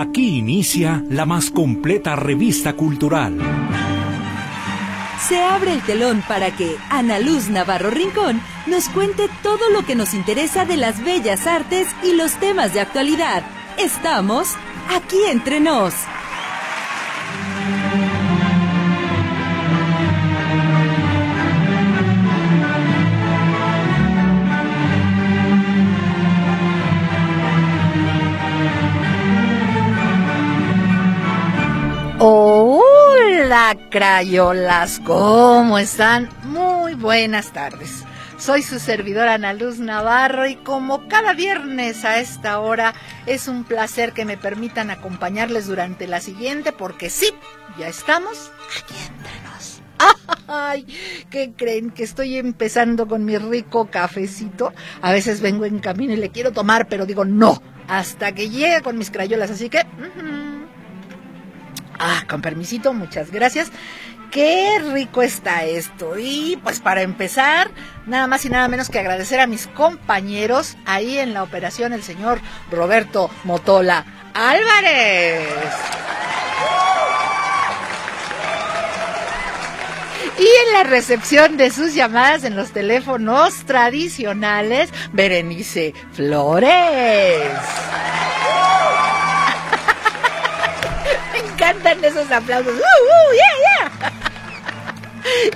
Aquí inicia la más completa revista cultural. Se abre el telón para que Ana Luz Navarro Rincón nos cuente todo lo que nos interesa de las bellas artes y los temas de actualidad. Estamos aquí entre nos. Crayolas, ¿cómo están? Muy buenas tardes. Soy su servidora Ana Luz Navarro y como cada viernes a esta hora es un placer que me permitan acompañarles durante la siguiente porque sí, ya estamos aquí entre nos. Ay, ¿qué creen? Que estoy empezando con mi rico cafecito. A veces vengo en camino y le quiero tomar, pero digo no, hasta que llegue con mis crayolas. Así que... Ah, con permisito, muchas gracias. Qué rico está esto. Y pues para empezar, nada más y nada menos que agradecer a mis compañeros ahí en la operación, el señor Roberto Motola Álvarez. Y en la recepción de sus llamadas en los teléfonos tradicionales, Berenice Flores. Encantan esos aplausos. ¡Uh, uh, yeah, yeah!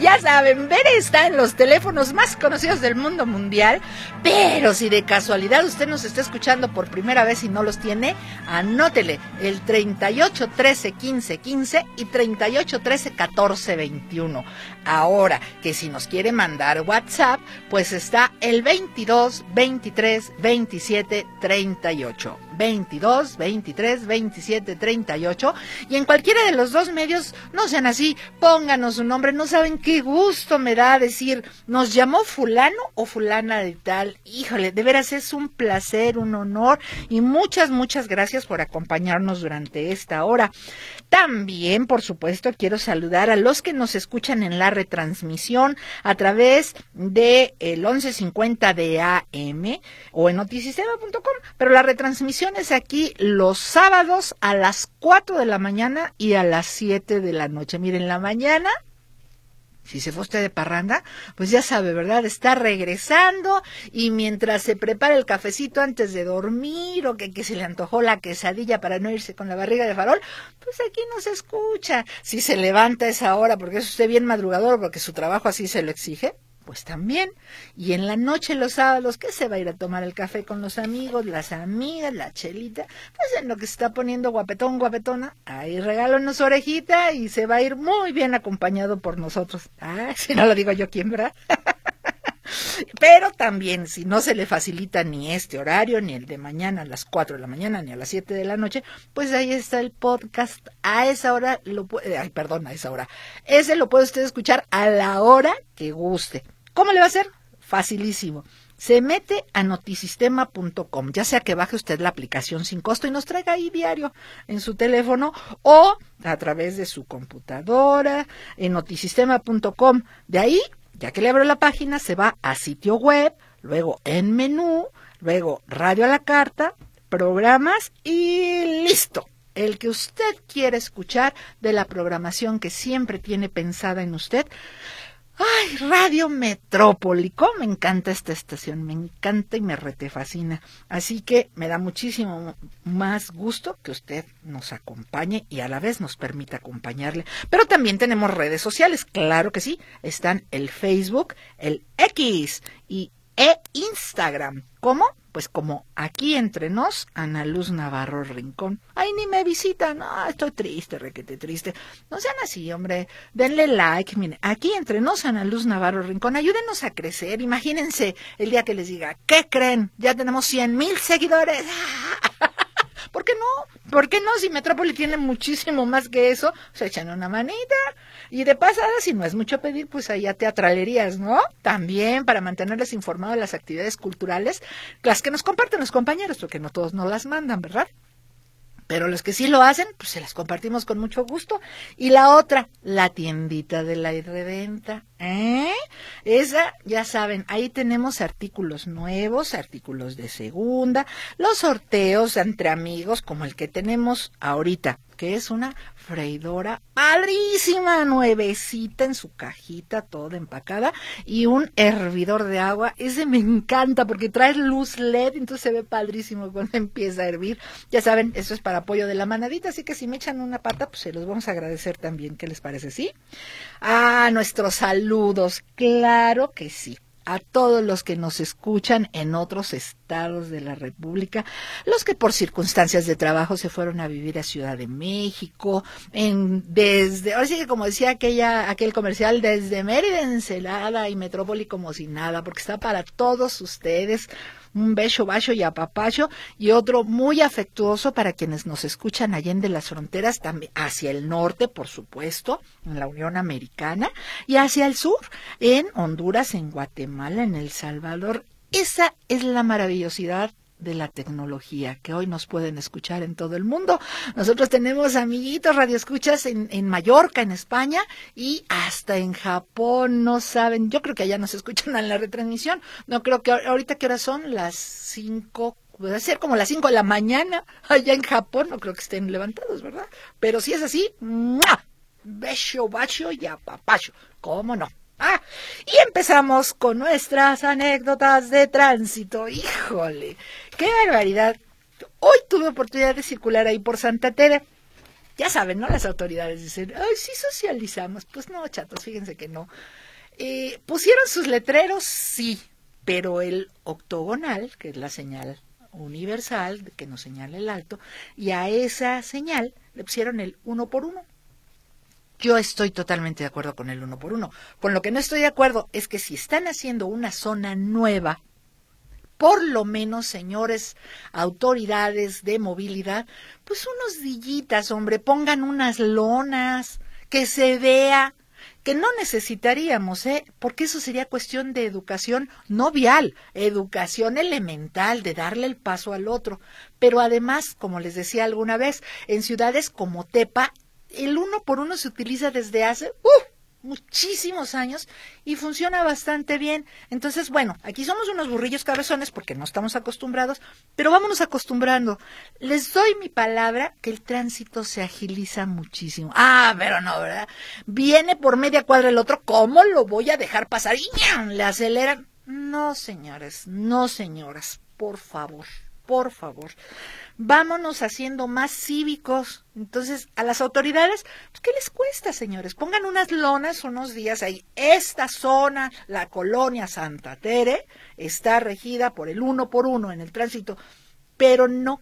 Ya saben, Bere está en los teléfonos más conocidos del mundo mundial, pero si de casualidad usted nos está escuchando por primera vez y no los tiene, anótele el 38 13 15 15 y 38 13 14 21. Ahora, que si nos quiere mandar WhatsApp, pues está el 22 23 27 38. 22, 23, 27, 38. Y en cualquiera de los dos medios, no sean así, pónganos su nombre. No saben qué gusto me da decir, nos llamó fulano o fulana de tal. Híjole, de veras es un placer, un honor. Y muchas, muchas gracias por acompañarnos durante esta hora. También, por supuesto, quiero saludar a los que nos escuchan en la retransmisión a través de el 1150 de AM o en notisistema.com, pero la retransmisión es aquí los sábados a las 4 de la mañana y a las 7 de la noche. Miren, la mañana si se fue usted de parranda, pues ya sabe, ¿verdad? Está regresando y mientras se prepara el cafecito antes de dormir o que, que se le antojó la quesadilla para no irse con la barriga de farol, pues aquí no se escucha. Si se levanta a esa hora porque es usted bien madrugador, porque su trabajo así se lo exige, pues también. Y en la noche, los sábados, ¿qué se va a ir a tomar el café con los amigos, las amigas, la chelita? Pues en lo que se está poniendo guapetón, guapetona, ahí regálanos orejita y se va a ir muy bien acompañado por nosotros. Ah, si no lo digo yo, ¿quién, verdad? Pero también, si no se le facilita ni este horario, ni el de mañana a las 4 de la mañana, ni a las 7 de la noche, pues ahí está el podcast. A esa hora lo puede, ay, perdón, a esa hora. Ese lo puede usted escuchar a la hora que guste. ¿Cómo le va a hacer? Facilísimo. Se mete a notisistema.com, ya sea que baje usted la aplicación sin costo y nos traiga ahí diario en su teléfono o a través de su computadora en notisistema.com. De ahí, ya que le abro la página, se va a sitio web, luego en menú, luego radio a la carta, programas y listo el que usted quiere escuchar de la programación que siempre tiene pensada en usted, Ay, Radio Metrópoli, cómo me encanta esta estación, me encanta y me retefascina. Así que me da muchísimo más gusto que usted nos acompañe y a la vez nos permita acompañarle. Pero también tenemos redes sociales, claro que sí, están el Facebook, el X y e Instagram. ¿Cómo? Pues como aquí entre nos, Ana Luz Navarro Rincón. Ay, ni me visitan. No, estoy triste, requete triste. No sean así, hombre. Denle like. Miren, aquí entre nos, Ana Luz Navarro Rincón. Ayúdenos a crecer. Imagínense el día que les diga, ¿qué creen? Ya tenemos cien mil seguidores. ¿Por qué no? ¿Por qué no? Si Metrópoli tiene muchísimo más que eso, se echan una manita. Y de pasada, si no es mucho pedir, pues allá teatralerías, ¿no? También para mantenerles informados de las actividades culturales, las que nos comparten los compañeros, porque no todos nos las mandan, ¿verdad? Pero los que sí lo hacen, pues se las compartimos con mucho gusto. Y la otra, la tiendita de la reventa. ¿Eh? Esa, ya saben, ahí tenemos artículos nuevos, artículos de segunda, los sorteos entre amigos como el que tenemos ahorita, que es una freidora padrísima, nuevecita en su cajita, toda empacada, y un hervidor de agua. Ese me encanta porque trae luz LED, entonces se ve padrísimo cuando empieza a hervir. Ya saben, eso es para apoyo de la manadita, así que si me echan una pata, pues se los vamos a agradecer también. ¿Qué les parece? ¿Sí? Ah, nuestros saludos, claro que sí a todos los que nos escuchan en otros estados de la República, los que por circunstancias de trabajo se fueron a vivir a Ciudad de México, en desde, ahora sí que como decía aquella, aquel comercial, desde Mérida, Encelada y Metrópoli como si nada, porque está para todos ustedes un beso, bacho y apapacho, y otro muy afectuoso para quienes nos escuchan allende las fronteras, también hacia el norte, por supuesto, en la Unión Americana, y hacia el sur, en Honduras, en Guatemala, en El Salvador. Esa es la maravillosidad de la tecnología, que hoy nos pueden escuchar en todo el mundo. Nosotros tenemos amiguitos radioescuchas en, en Mallorca, en España, y hasta en Japón, no saben, yo creo que allá nos escuchan en la retransmisión, no creo que ahorita que hora son las cinco puede ser como las cinco de la mañana allá en Japón, no creo que estén levantados, ¿verdad? Pero si es así, ¡mua! beso, bacho y apapacho, ¿cómo no? Ah, y empezamos con nuestras anécdotas de tránsito. Híjole, qué barbaridad. Hoy tuve oportunidad de circular ahí por Santa Tere. Ya saben, ¿no? Las autoridades dicen, ay, sí socializamos. Pues no, chatos, fíjense que no. Eh, pusieron sus letreros, sí, pero el octogonal, que es la señal universal que nos señala el alto, y a esa señal le pusieron el uno por uno. Yo estoy totalmente de acuerdo con el uno por uno. Con lo que no estoy de acuerdo es que si están haciendo una zona nueva, por lo menos, señores autoridades de movilidad, pues unos dillitas, hombre, pongan unas lonas, que se vea, que no necesitaríamos, ¿eh? Porque eso sería cuestión de educación no vial, educación elemental, de darle el paso al otro. Pero además, como les decía alguna vez, en ciudades como Tepa el uno por uno se utiliza desde hace uh, muchísimos años y funciona bastante bien. Entonces, bueno, aquí somos unos burrillos cabezones porque no estamos acostumbrados, pero vámonos acostumbrando. Les doy mi palabra que el tránsito se agiliza muchísimo. Ah, pero no, ¿verdad? Viene por media cuadra el otro, ¿cómo lo voy a dejar pasar? Y le aceleran. No, señores, no, señoras, por favor, por favor vámonos haciendo más cívicos. Entonces, a las autoridades, pues, ¿qué les cuesta, señores? Pongan unas lonas unos días ahí. Esta zona, la colonia Santa Tere, está regida por el uno por uno en el tránsito, pero no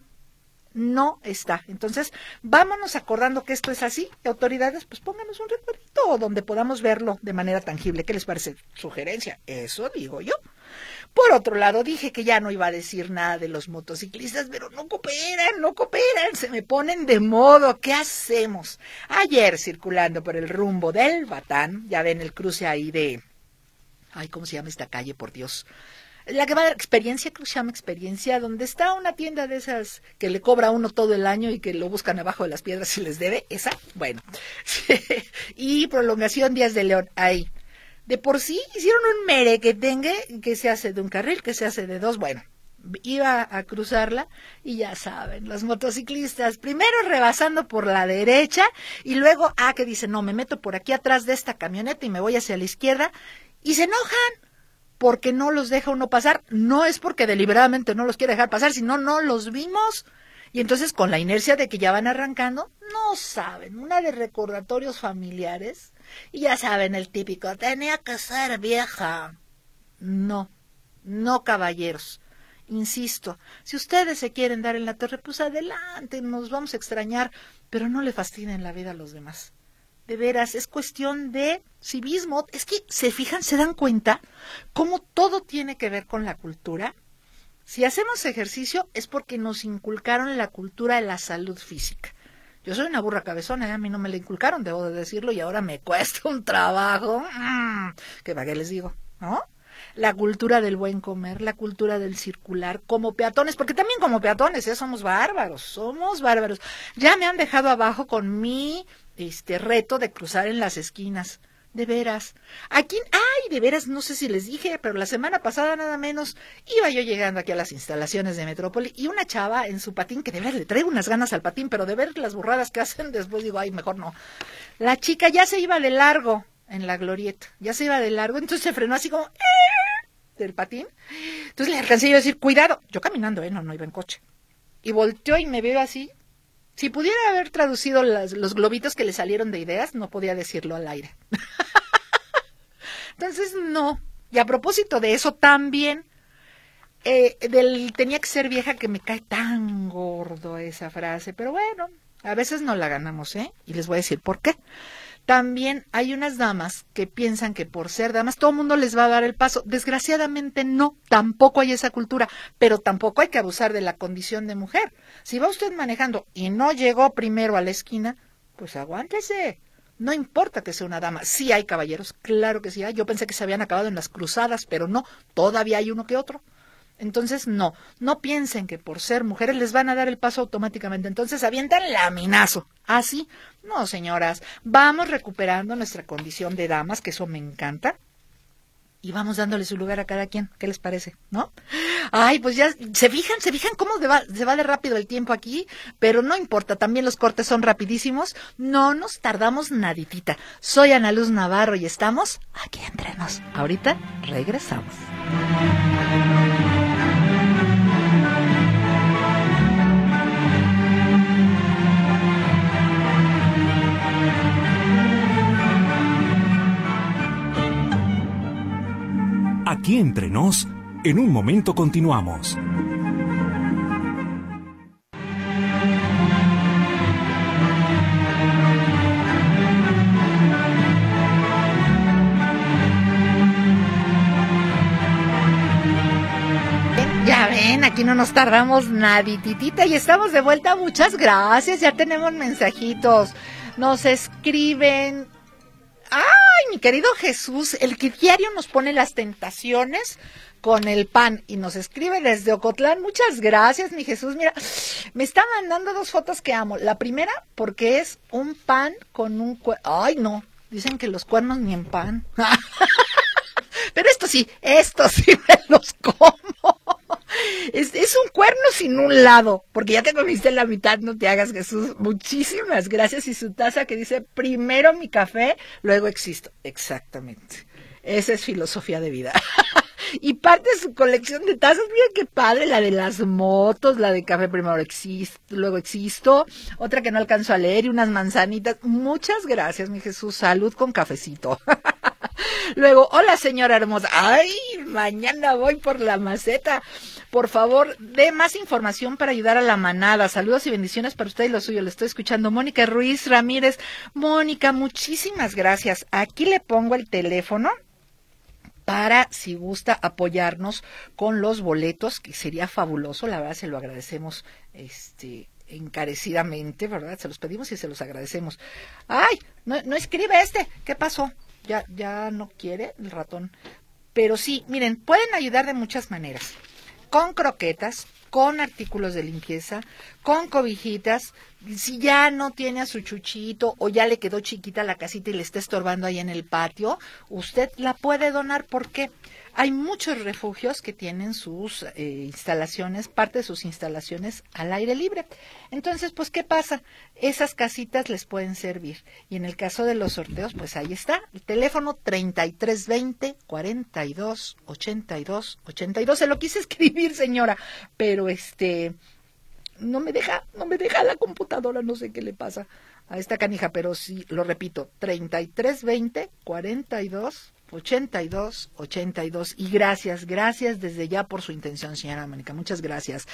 no está. Entonces, vámonos acordando que esto es así. Autoridades, pues pónganos un recuerdito donde podamos verlo de manera tangible. ¿Qué les parece? Sugerencia. Eso digo yo. Por otro lado, dije que ya no iba a decir nada de los motociclistas, pero no cooperan, no cooperan, se me ponen de modo. ¿Qué hacemos? Ayer, circulando por el rumbo del Batán, ya ven el cruce ahí de... Ay, ¿cómo se llama esta calle, por Dios? La que va a experiencia, creo que se llama experiencia, donde está una tienda de esas que le cobra a uno todo el año y que lo buscan abajo de las piedras y les debe, esa, bueno. y prolongación Díaz de León, ahí de por sí hicieron un merequetengue que se hace de un carril, que se hace de dos. Bueno, iba a cruzarla y ya saben, los motociclistas primero rebasando por la derecha y luego, ah, que dicen, no, me meto por aquí atrás de esta camioneta y me voy hacia la izquierda y se enojan porque no los deja uno pasar. No es porque deliberadamente no los quiere dejar pasar, sino no los vimos. Y entonces con la inercia de que ya van arrancando, no saben, una de recordatorios familiares y ya saben el típico, tenía que ser vieja. No, no caballeros. Insisto, si ustedes se quieren dar en la torre, pues adelante, nos vamos a extrañar, pero no le fastiden la vida a los demás. De veras, es cuestión de civismo. Es que, se fijan, se dan cuenta cómo todo tiene que ver con la cultura. Si hacemos ejercicio es porque nos inculcaron la cultura de la salud física. Yo soy una burra cabezona, ¿eh? a mí no me la inculcaron, debo de decirlo, y ahora me cuesta un trabajo. Mm, que para qué les digo, ¿no? la cultura del buen comer, la cultura del circular, como peatones, porque también como peatones, ¿eh? somos bárbaros, somos bárbaros. Ya me han dejado abajo con mi este reto de cruzar en las esquinas. De veras. Aquí, ay, de veras, no sé si les dije, pero la semana pasada nada menos iba yo llegando aquí a las instalaciones de Metrópoli y una chava en su patín, que de verdad le traigo unas ganas al patín, pero de ver las burradas que hacen, después digo, ay, mejor no. La chica ya se iba de largo en la glorieta, ya se iba de largo, entonces se frenó así como ¡eh! del patín. Entonces le alcancé yo a decir, cuidado, yo caminando, eh, no, no iba en coche. Y volteó y me veo así. Si pudiera haber traducido los globitos que le salieron de ideas, no podía decirlo al aire. Entonces, no. Y a propósito de eso, también eh, del tenía que ser vieja que me cae tan gordo esa frase. Pero bueno, a veces no la ganamos, ¿eh? Y les voy a decir por qué. También hay unas damas que piensan que por ser damas todo el mundo les va a dar el paso. Desgraciadamente no, tampoco hay esa cultura, pero tampoco hay que abusar de la condición de mujer. Si va usted manejando y no llegó primero a la esquina, pues aguántese. No importa que sea una dama. Sí hay caballeros, claro que sí hay. Yo pensé que se habían acabado en las cruzadas, pero no, todavía hay uno que otro. Entonces, no, no piensen que por ser mujeres les van a dar el paso automáticamente. Entonces, avientan laminazo. Así, ¿Ah, no, señoras, vamos recuperando nuestra condición de damas, que eso me encanta. Y vamos dándole su lugar a cada quien. ¿Qué les parece? ¿No? Ay, pues ya, se fijan, se fijan cómo se va, de rápido el tiempo aquí, pero no importa, también los cortes son rapidísimos. No nos tardamos naditita. Soy Ana Luz Navarro y estamos aquí entre nos. Ahorita regresamos. Aquí entre nos, en un momento continuamos. Ya ven, aquí no nos tardamos nadititita y estamos de vuelta. Muchas gracias, ya tenemos mensajitos. Nos escriben ay, mi querido Jesús, el que diario nos pone las tentaciones con el pan y nos escribe desde Ocotlán. Muchas gracias, mi Jesús. Mira, me está mandando dos fotos que amo. La primera, porque es un pan con un... Ay, no, dicen que los cuernos ni en pan. Pero esto sí, esto sí me los como. Es, es, un cuerno sin un lado, porque ya te comiste la mitad, no te hagas Jesús. Muchísimas gracias. Y su taza que dice, primero mi café, luego existo. Exactamente. Esa es filosofía de vida. y parte de su colección de tazas, mira qué padre, la de las motos, la de café primero existo, luego existo, otra que no alcanzo a leer y unas manzanitas. Muchas gracias, mi Jesús. Salud con cafecito. Luego, hola señora hermosa. Ay, mañana voy por la maceta. Por favor, dé más información para ayudar a la manada. Saludos y bendiciones para usted y lo suyo. Le estoy escuchando. Mónica Ruiz Ramírez. Mónica, muchísimas gracias. Aquí le pongo el teléfono para, si gusta, apoyarnos con los boletos, que sería fabuloso. La verdad, se lo agradecemos este, encarecidamente, ¿verdad? Se los pedimos y se los agradecemos. ¡Ay! No, no escribe este. ¿Qué pasó? Ya, ya no quiere el ratón. Pero sí, miren, pueden ayudar de muchas maneras con croquetas, con artículos de limpieza, con cobijitas. Si ya no tiene a su chuchito o ya le quedó chiquita la casita y le está estorbando ahí en el patio, usted la puede donar. ¿Por qué? Hay muchos refugios que tienen sus eh, instalaciones, parte de sus instalaciones al aire libre. Entonces, pues, ¿qué pasa? Esas casitas les pueden servir. Y en el caso de los sorteos, pues ahí está. El teléfono 3320 42 82 82. Se lo quise escribir, señora, pero este no me deja, no me deja la computadora, no sé qué le pasa a esta canija, pero sí, lo repito, 3320 42 82 82 y gracias, gracias desde ya por su intención, señora Mónica, muchas gracias.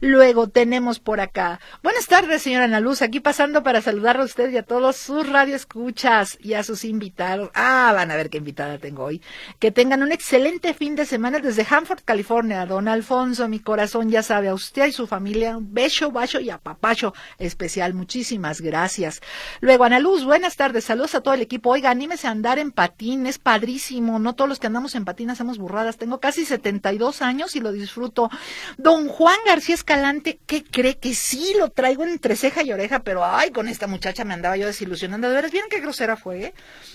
Luego tenemos por acá, buenas tardes, señora Ana Luz, aquí pasando para saludar a usted y a todos sus radioescuchas y a sus invitados. Ah, van a ver qué invitada tengo hoy. Que tengan un excelente fin de semana desde Hanford, California. Don Alfonso, mi corazón ya sabe a usted y su familia, un beso, bacho y a papacho especial. Muchísimas gracias. Luego, Ana Luz, buenas tardes, saludos a todo el equipo. Oiga, anímese a andar en patín, es padrísimo no todos los que andamos en patina hacemos burradas. Tengo casi 72 años y lo disfruto. Don Juan García Escalante, ¿qué cree? Que sí lo traigo entre ceja y oreja, pero ay, con esta muchacha me andaba yo desilusionando. De veras, ¿vieron qué grosera fue? Eh?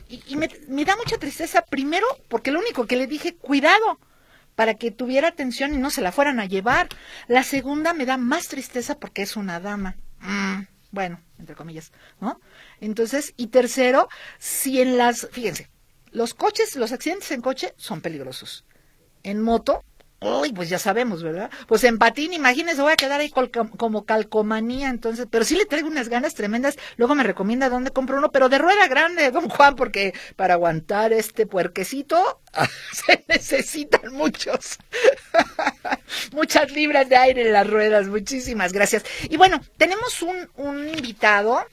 Y, me da mucha tristeza, primero, porque lo único que le dije, cuidado para que tuviera atención y no se la fueran a llevar. La segunda me da más tristeza porque es una dama. Mm, bueno, entre comillas, ¿no? Entonces, y tercero, si en las, fíjense, los coches, los accidentes en coche son peligrosos. En moto Uy, pues ya sabemos, ¿verdad? Pues en patín, imagínense, voy a quedar ahí como calcomanía, entonces, pero sí le traigo unas ganas tremendas. Luego me recomienda dónde compro uno, pero de rueda grande, don Juan, porque para aguantar este puerquecito se necesitan muchos, muchas libras de aire en las ruedas. Muchísimas gracias. Y bueno, tenemos un, un invitado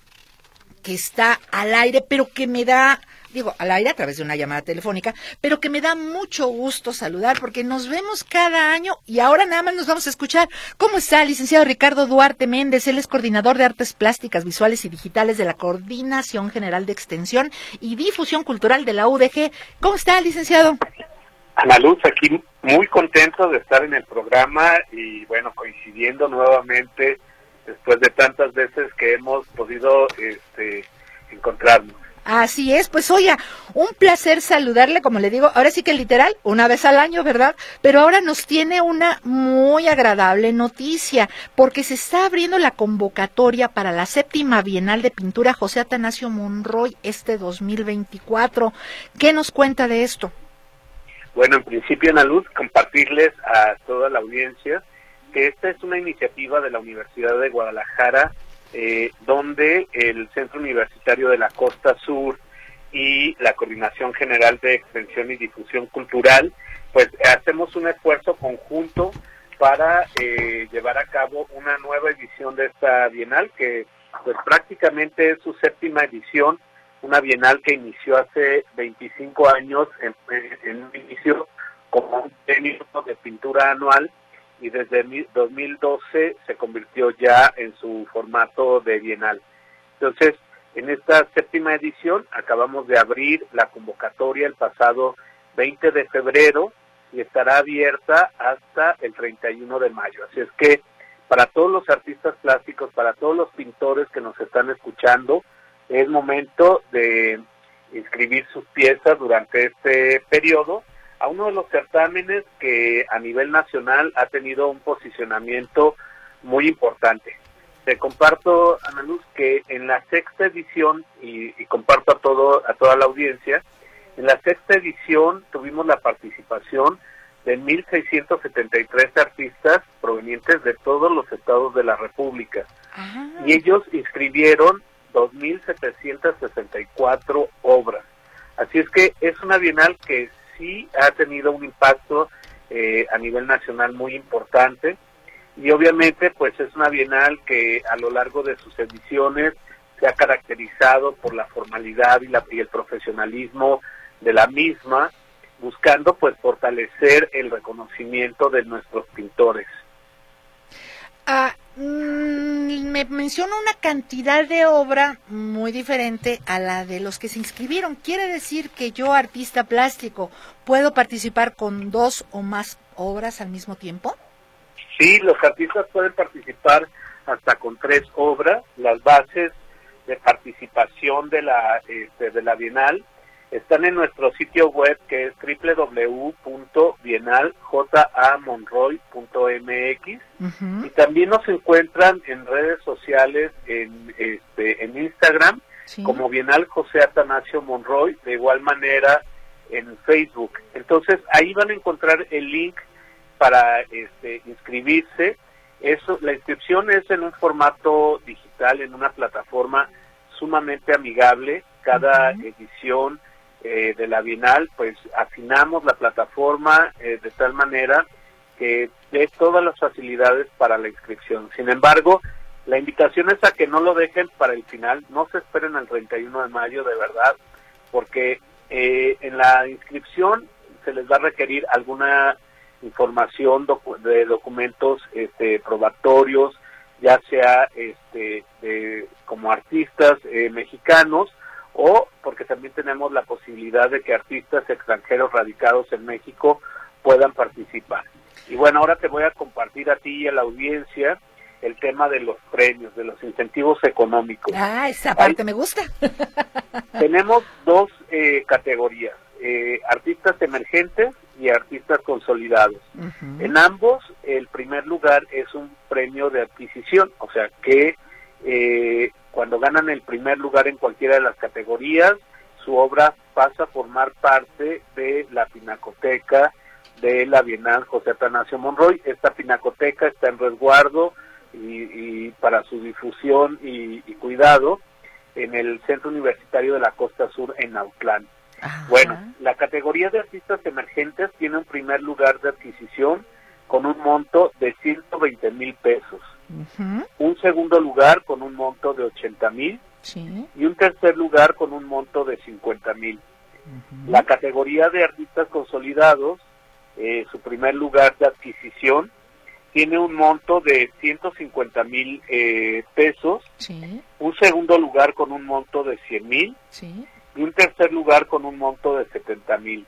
que está al aire, pero que me da digo, al aire a través de una llamada telefónica, pero que me da mucho gusto saludar porque nos vemos cada año y ahora nada más nos vamos a escuchar. ¿Cómo está, licenciado Ricardo Duarte Méndez? Él es coordinador de artes plásticas, visuales y digitales de la Coordinación General de Extensión y Difusión Cultural de la UDG. ¿Cómo está, licenciado? Ana Luz, aquí muy contento de estar en el programa y bueno, coincidiendo nuevamente después de tantas veces que hemos podido este, encontrarnos. Así es, pues oiga, un placer saludarle, como le digo, ahora sí que literal, una vez al año, ¿verdad? Pero ahora nos tiene una muy agradable noticia, porque se está abriendo la convocatoria para la séptima Bienal de Pintura José Atanasio Monroy este 2024. ¿Qué nos cuenta de esto? Bueno, en principio, Ana Luz, compartirles a toda la audiencia que esta es una iniciativa de la Universidad de Guadalajara eh, donde el Centro Universitario de la Costa Sur y la Coordinación General de Extensión y Difusión Cultural, pues hacemos un esfuerzo conjunto para eh, llevar a cabo una nueva edición de esta Bienal, que pues prácticamente es su séptima edición, una Bienal que inició hace 25 años en, en un inicio como un premio de pintura anual y desde 2012 se convirtió ya en su formato de bienal. Entonces, en esta séptima edición acabamos de abrir la convocatoria el pasado 20 de febrero y estará abierta hasta el 31 de mayo. Así es que para todos los artistas plásticos, para todos los pintores que nos están escuchando, es momento de inscribir sus piezas durante este periodo a uno de los certámenes que a nivel nacional ha tenido un posicionamiento muy importante. Te comparto, Ana Luz, que en la sexta edición, y, comparto a, todo, a toda la audiencia, en la sexta edición tuvimos la participación de 1.673 artistas provenientes de todos los estados de la República. Y ellos inscribieron 2.764 obras. Así es que es una bienal que sí ha tenido un impacto eh, a nivel nacional muy importante y obviamente pues es una bienal que a lo largo de sus ediciones se ha caracterizado por la formalidad y, la, y el profesionalismo de la misma, buscando pues fortalecer el reconocimiento de nuestros pintores. Ah, mm, me menciona una cantidad de obra muy diferente a la de los que se inscribieron. ¿Quiere decir que yo, artista plástico, puedo participar con dos o más obras al mismo tiempo? Sí, los artistas pueden participar hasta con tres obras. Las bases de participación de la, este, de la Bienal están en nuestro sitio web que es www.bienaljamonroy.mx y también nos encuentran en redes sociales en este en Instagram como Bienal José Atanasio Monroy, de igual manera en Facebook. Entonces ahí van a encontrar el link para este, inscribirse. Eso, la inscripción es en un formato digital, en una plataforma sumamente amigable. Cada edición eh, de la Bienal, pues afinamos la plataforma eh, de tal manera que dé todas las facilidades para la inscripción. Sin embargo, la invitación es a que no lo dejen para el final, no se esperen al 31 de mayo de verdad, porque eh, en la inscripción se les va a requerir alguna información de documentos este, probatorios, ya sea este, como artistas mexicanos o porque también tenemos la posibilidad de que artistas extranjeros radicados en México puedan participar. Y bueno, ahora te voy a compartir a ti y a la audiencia el tema de los premios, de los incentivos económicos. Ah, esa parte me gusta. tenemos dos eh, categorías, eh, artistas emergentes y artistas consolidados. En ambos, el primer lugar es un premio de adquisición, o sea que eh, cuando ganan el primer lugar en cualquiera de las categorías, su obra pasa a formar parte de la pinacoteca de la Bienal José Atanasio Monroy. Esta pinacoteca está en resguardo y, para su difusión y, cuidado en el Centro Universitario de la Costa Sur en Autlán. Bueno, la categoría de artistas emergentes tiene un primer lugar de adquisición con un monto de 120 mil pesos. Un segundo lugar con un monto de 80 mil. Y un tercer lugar con un monto de 50 mil. La categoría de artistas consolidados, eh, su primer lugar de adquisición, tiene un monto de 150 mil eh, pesos. Un segundo lugar con un monto de 100 mil. Y un tercer lugar con un monto de 70 mil.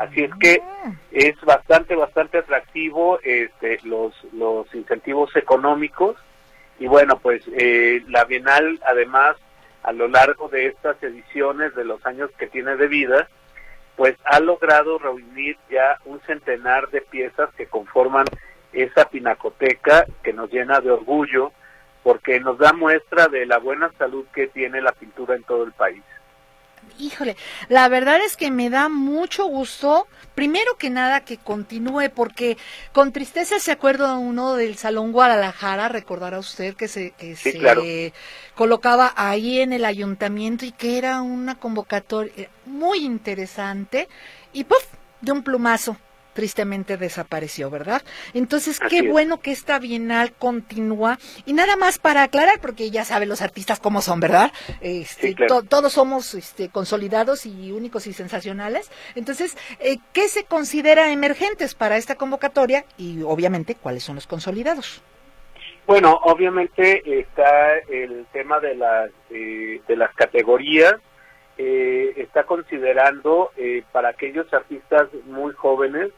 Así es que ah. es bastante, bastante atractivo este, los, los incentivos económicos. Y bueno, pues eh, la Bienal, además, a lo largo de estas ediciones, de los años que tiene de vida, pues ha logrado reunir ya un centenar de piezas que conforman esa pinacoteca que nos llena de orgullo porque nos da muestra de la buena salud que tiene la pintura en todo el país híjole, la verdad es que me da mucho gusto, primero que nada, que continúe, porque con tristeza se acuerda uno del Salón Guadalajara, recordará usted que se, se colocaba ahí en el ayuntamiento y que era una convocatoria muy interesante, y ¡puf! de un plumazo tristemente desapareció, ¿verdad? Entonces, qué bueno que esta Bienal continúa. Y nada más para aclarar, porque ya saben los artistas cómo son, ¿verdad? Este, todos somos este, consolidados y únicos y sensacionales. Entonces, eh, ¿qué se considera emergentes para esta convocatoria? Y obviamente, ¿cuáles son los consolidados? Bueno, obviamente está el tema de las, eh, de las categorías. Eh, está considerando para aquellos artistas muy jóvenes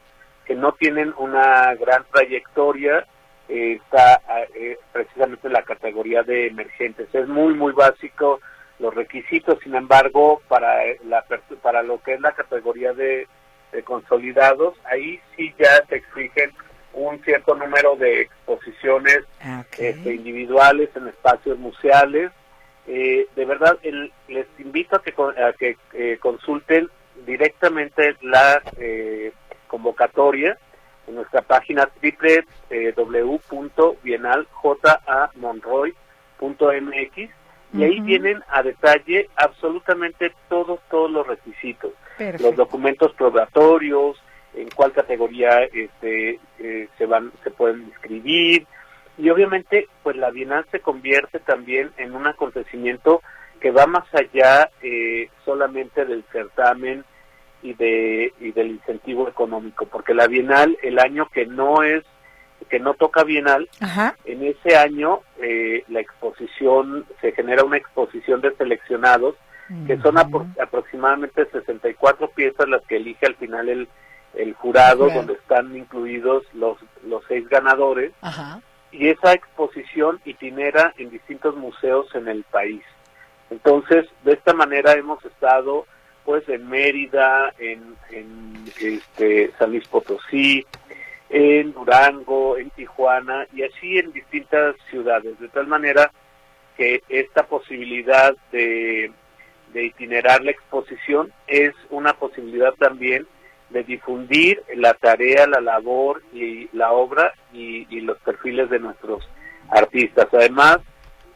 que no tienen una gran trayectoria, eh, está eh, precisamente en la categoría de emergentes. Es muy, muy básico los requisitos, sin embargo, para, la, para lo que es la categoría de, consolidados, ahí sí ya se exigen un cierto número de exposiciones este, individuales en espacios museales. Eh, de verdad, les invito a que, a que consulten directamente la convocatoria en nuestra página www.bienaljamonroy.mx y ahí vienen a detalle absolutamente todos todos los requisitos, los documentos probatorios, en cuál categoría este, eh, se van se pueden inscribir. Y obviamente pues la Bienal se convierte también en un acontecimiento que va más allá eh, solamente del certamen y de y del incentivo económico porque la Bienal el año que no es que no toca Bienal en ese año eh, la exposición se genera una exposición de seleccionados que son aproximadamente 64 piezas las que elige al final el el jurado donde están incluidos los los seis ganadores. Y esa exposición itinera en distintos museos en el país. Entonces de esta manera hemos estado pues en Mérida, en, este, San Luis Potosí, en Durango, en Tijuana y así en distintas ciudades, de tal manera que esta posibilidad de, itinerar la exposición es una posibilidad también de difundir la tarea, la labor y la obra y los perfiles de nuestros artistas. Además,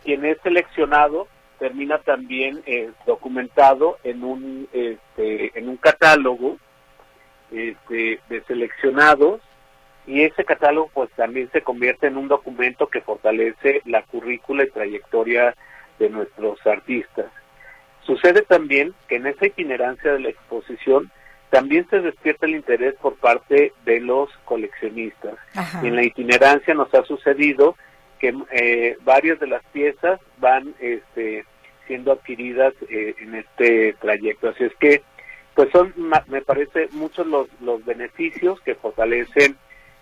quien es seleccionado termina también eh, documentado en un este, en un catálogo este, de seleccionados y ese catálogo pues también se convierte en un documento que fortalece la currícula y trayectoria de nuestros artistas. Sucede también que en esa itinerancia de la exposición también se despierta el interés por parte de los coleccionistas. en la itinerancia nos ha sucedido que eh, varias de las piezas van este, siendo adquiridas en este trayecto. Así es que, pues son, me parece, muchos los, los beneficios que fortalecen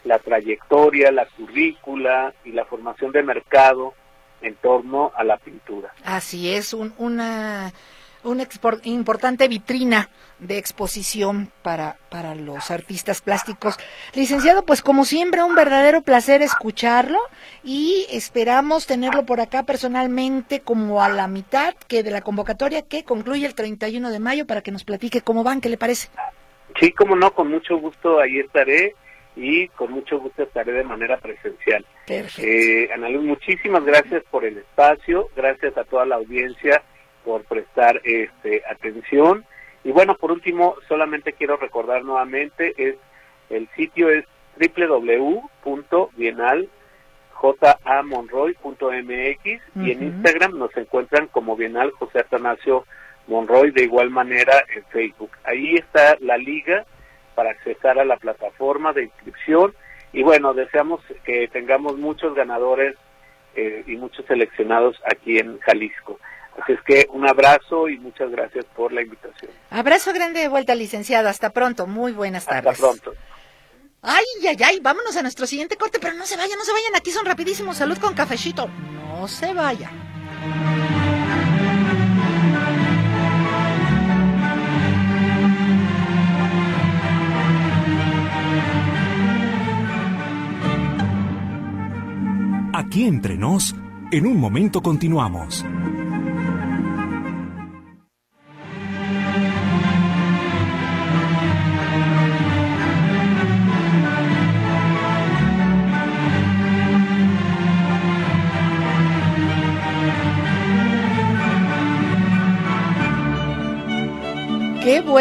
la trayectoria, la currícula y la formación de mercado en torno a la pintura. Así es, un, una, una importante vitrina de exposición para, para los artistas plásticos. Licenciado, pues como siempre, un verdadero placer escucharlo y esperamos tenerlo por acá personalmente como a la mitad que de la convocatoria que concluye el 31 de mayo para que nos platique cómo van, ¿qué le parece? Sí, como no, con mucho gusto ahí estaré y con mucho gusto estaré de manera presencial. Eh, muchísimas gracias por el espacio, gracias a toda la audiencia por prestar este, atención. Y bueno, por último, solamente quiero recordar nuevamente, es el sitio es www.bienaljamonroy.mx y en Instagram nos encuentran como Bienal José Atanasio Monroy, de igual manera en Facebook. Ahí está la liga para accesar a la plataforma de inscripción y bueno, deseamos que tengamos muchos ganadores eh, y muchos seleccionados aquí en Jalisco. Así es que un abrazo y muchas gracias por la invitación. Abrazo grande de vuelta, licenciado. Hasta pronto. Muy buenas tardes. Hasta pronto. Ay, ay, ay, vámonos a nuestro siguiente corte, pero no se vayan, no se vayan, aquí son rapidísimos. Salud con cafecito. No se vayan. Aquí entre nos, en un momento continuamos.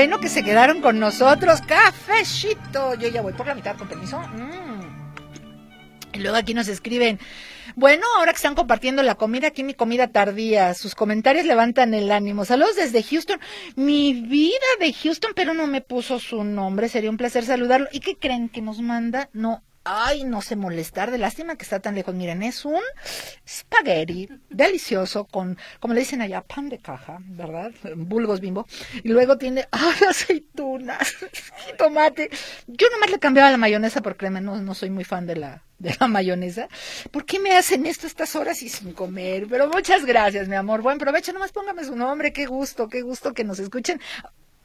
Bueno que se quedaron con nosotros. Cafecito. Yo ya voy por la mitad, con permiso. Mm. Y luego aquí nos escriben, bueno, ahora que están compartiendo la comida, aquí mi comida tardía, sus comentarios levantan el ánimo. Saludos desde Houston. Mi vida de Houston, pero no me puso su nombre, sería un placer saludarlo. ¿Y qué creen que nos manda? No, Ay, no sé molestar, de lástima que está tan lejos. Miren, es un spaghetti delicioso con, como le dicen allá, pan de caja, ¿verdad? Bulgos bimbo. Y luego tiene, ay, aceitunas tomate. Yo nomás le cambiaba la mayonesa porque créeme, no, no soy muy fan de la, de la mayonesa. ¿Por qué me hacen esto estas horas y sin comer? Pero muchas gracias, mi amor. Buen provecho, nomás póngame su nombre. Qué gusto, qué gusto que nos escuchen.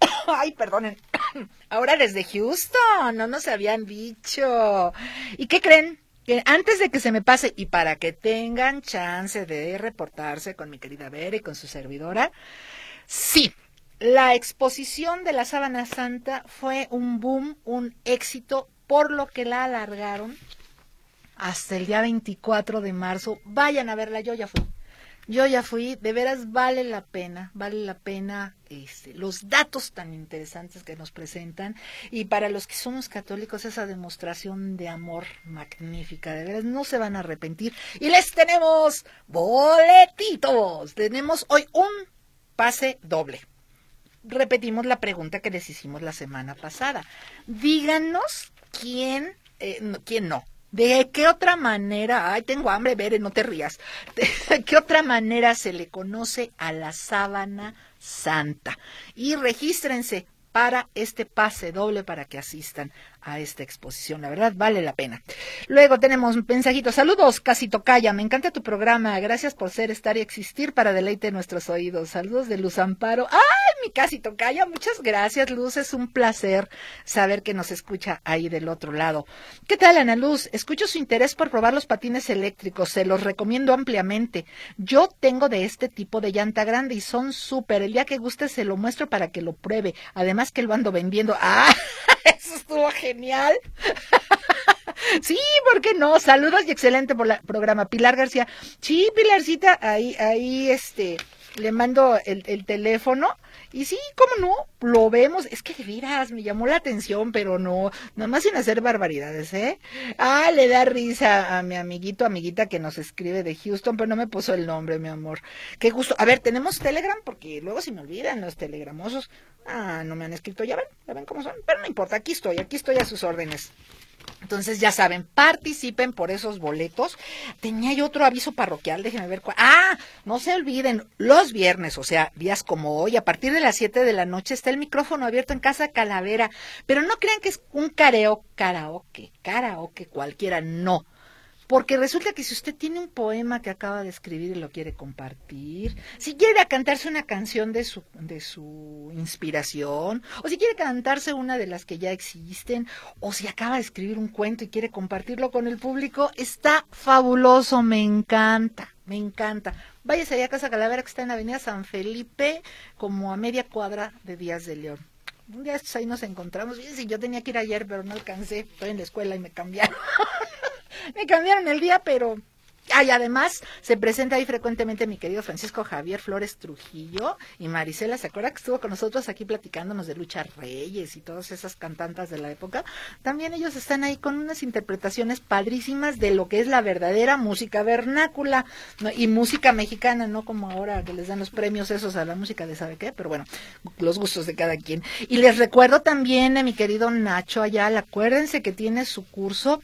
Ay, perdonen. Ahora desde Houston, no nos habían dicho. ¿Y qué creen? Que antes de que se me pase y para que tengan chance de reportarse con mi querida Vera y con su servidora, sí, la exposición de la Sábana Santa fue un boom, un éxito, por lo que la alargaron hasta el día 24 de marzo. Vayan a verla, yo ya fui. Yo ya fui, de veras vale la pena, vale la pena este, los datos tan interesantes que nos presentan y para los que somos católicos esa demostración de amor magnífica, de veras no se van a arrepentir. Y les tenemos boletitos, tenemos hoy un pase doble. Repetimos la pregunta que les hicimos la semana pasada. Díganos quién, eh, quién no, ¿De qué otra manera, ay, tengo hambre, Bere, no te rías, de qué otra manera se le conoce a la sábana santa? Y regístrense para este pase doble para que asistan a esta exposición. La verdad, vale la pena. Luego tenemos un mensajito. Saludos, Casi Tocaya. Me encanta tu programa. Gracias por ser, estar y existir para deleite nuestros oídos. Saludos de Luz Amparo. ¡Ay, mi Casi Tocaya! Muchas gracias, Luz. Es un placer saber que nos escucha ahí del otro lado. ¿Qué tal, Ana Luz? Escucho su interés por probar los patines eléctricos. Se los recomiendo ampliamente. Yo tengo de este tipo de llanta grande y son súper. El día que guste se lo muestro para que lo pruebe. Además que lo ando vendiendo. ¡Ah! Eso estuvo genial. Sí, ¿por qué no? Saludos y excelente por el programa. Pilar García. Sí, Pilarcita, ahí, ahí, este, le mando el, el teléfono. Y sí, ¿cómo no? Lo vemos. Es que de veras me llamó la atención, pero no, nada más sin hacer barbaridades, ¿eh? Ah, le da risa a mi amiguito, amiguita que nos escribe de Houston, pero no me puso el nombre, mi amor. Qué gusto. A ver, ¿tenemos Telegram? Porque luego se me olvidan los telegramosos. Ah, no me han escrito, ya ven, ya ven cómo son. Pero no importa, aquí estoy, aquí estoy a sus órdenes. Entonces, ya saben, participen por esos boletos. Tenía yo otro aviso parroquial, déjenme ver cuál. Ah, no se olviden, los viernes, o sea, días como hoy, a partir de las 7 de la noche está el micrófono abierto en Casa Calavera. Pero no crean que es un careo, karaoke, karaoke cualquiera, no. Porque resulta que si usted tiene un poema que acaba de escribir y lo quiere compartir, si quiere cantarse una canción de su, de su inspiración, o si quiere cantarse una de las que ya existen, o si acaba de escribir un cuento y quiere compartirlo con el público, está fabuloso, me encanta, me encanta. Váyase allá a Casa Calavera que está en Avenida San Felipe, como a media cuadra de Díaz de León. Un día ahí nos encontramos. Sí, yo tenía que ir ayer, pero no alcancé. Estoy en la escuela y me cambiaron. me cambiaron el día, pero Ay, además, se presenta ahí frecuentemente mi querido Francisco Javier Flores Trujillo y Marisela, ¿se acuerda que estuvo con nosotros aquí platicándonos de Lucha Reyes y todas esas cantantas de la época? También ellos están ahí con unas interpretaciones padrísimas de lo que es la verdadera música vernácula y música mexicana, no como ahora que les dan los premios esos a la música de sabe qué, pero bueno, los gustos de cada quien. Y les recuerdo también a mi querido Nacho Ayala, acuérdense que tiene su curso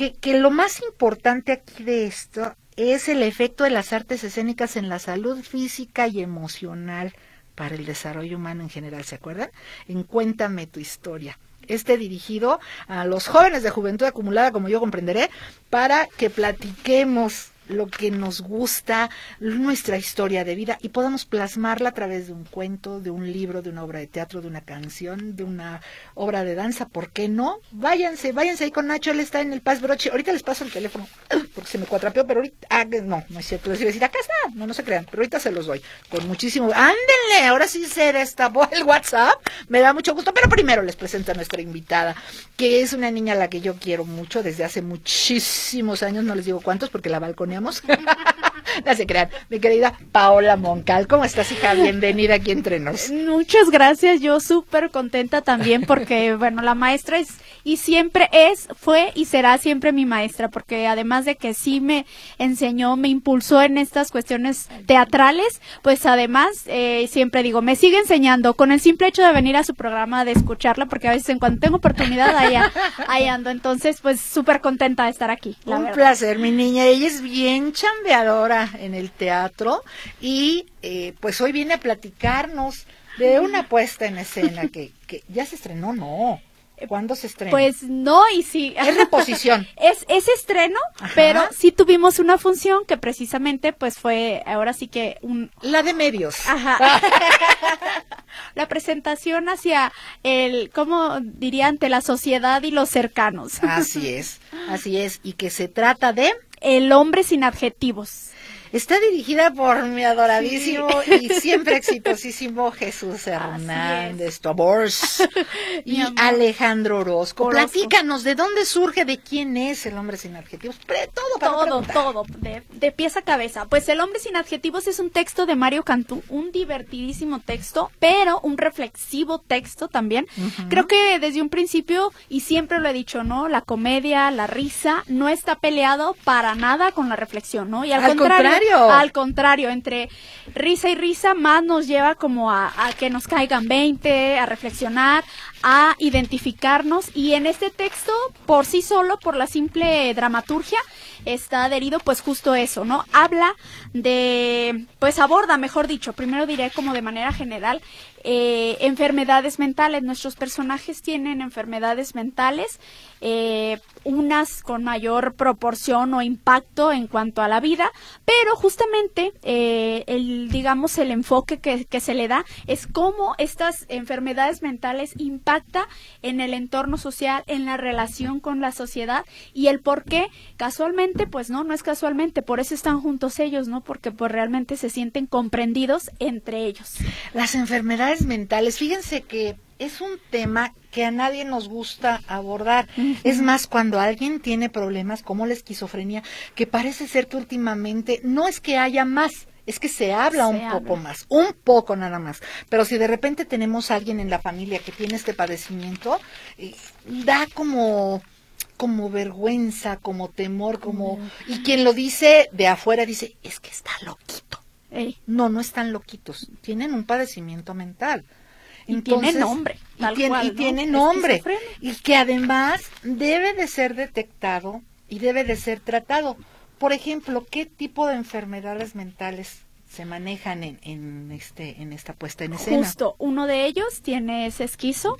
que, que lo más importante aquí de esto es el efecto de las artes escénicas en la salud física y emocional para el desarrollo humano en general, ¿se acuerdan? En Cuéntame tu historia. Este dirigido a los jóvenes de juventud acumulada, como yo comprenderé, para que platiquemos lo que nos gusta, nuestra historia de vida y podamos plasmarla a través de un cuento, de un libro, de una obra de teatro, de una canción, de una obra de danza, ¿por qué no? Váyanse, váyanse ahí con Nacho, él está en el Paz Broche. Ahorita les paso el teléfono porque se me cuatrapeó, pero ahorita, ah, no, no es cierto, les iba a decir, acá está, no, no se crean, pero ahorita se los doy con muchísimo, ándenle, ahora sí se destapó el WhatsApp, me da mucho gusto, pero primero les presento a nuestra invitada, que es una niña a la que yo quiero mucho desde hace muchísimos años, no les digo cuántos porque la balconeamos no se crean. Mi querida Paola Moncal, ¿cómo estás, hija? Bienvenida aquí entre nos. Muchas gracias. Yo súper contenta también porque, bueno, la maestra es y siempre es, fue y será siempre mi maestra porque además de que sí me enseñó, me impulsó en estas cuestiones teatrales, pues además eh, siempre digo, me sigue enseñando con el simple hecho de venir a su programa, de escucharla, porque a veces en cuanto tengo oportunidad ahí, ando. Entonces, pues súper contenta de estar aquí. Un placer, mi niña. Ella es bien chambeadora en el teatro y eh, pues hoy viene a platicarnos de una puesta en escena que, que ya se estrenó, no. ¿Cuándo se estrena? Pues no, y sí. Es reposición. es, es estreno, pero sí tuvimos una función que precisamente pues fue, ahora sí que un... La de medios. Ajá. la presentación hacia el, ¿cómo diría? Ante la sociedad y los cercanos. Así es, así es. Y que se trata de... El hombre sin adjetivos. Está dirigida por mi adoradísimo y siempre exitosísimo Jesús Hernández Tobors y Alejandro Orozco. Platícanos, ¿de dónde surge, de quién es el hombre sin adjetivos? todo, todo, todo, de, de pies a cabeza. Pues el hombre sin adjetivos es un texto de Mario Cantú, un divertidísimo texto, pero un reflexivo texto también. Creo que desde un principio, y siempre lo he dicho, ¿no? La comedia, la risa, no está peleado para nada con la reflexión, ¿no? Y al, contrario al contrario, entre risa y risa más nos lleva como a, que nos caigan 20, a reflexionar, a identificarnos y en este texto por sí solo, por la simple dramaturgia, está adherido pues justo eso, ¿no? Habla de, pues aborda, mejor dicho, primero diré como de manera general, eh, enfermedades mentales. Nuestros personajes tienen enfermedades mentales, eh, unas con mayor proporción o impacto en cuanto a la vida, pero justamente eh, el, digamos, el enfoque que, que, se le da es cómo estas enfermedades mentales impacta en el entorno social, en la relación con la sociedad y el por qué casualmente, pues no, no es casualmente, por eso están juntos ellos, ¿no? Porque pues realmente se sienten comprendidos entre ellos. Las enfermedades mentales, fíjense que es un tema que a nadie nos gusta abordar. Es más, cuando alguien tiene problemas como la esquizofrenia, que parece ser que últimamente no es que haya más, es que se habla un poco más, un poco nada más. Pero si de repente tenemos a alguien en la familia que tiene este padecimiento, eh, da como como vergüenza, como temor, como y quien lo dice de afuera dice, es que está loquito. No, no están loquitos, tienen un padecimiento mental. Y tiene nombre, Y tiene, cual, y ¿no? tiene nombre. Y que además debe de ser detectado y debe de ser tratado. Por ejemplo, ¿qué tipo de enfermedades mentales se manejan en, en este en esta puesta en escena? Justo, uno de ellos tiene ese esquizo,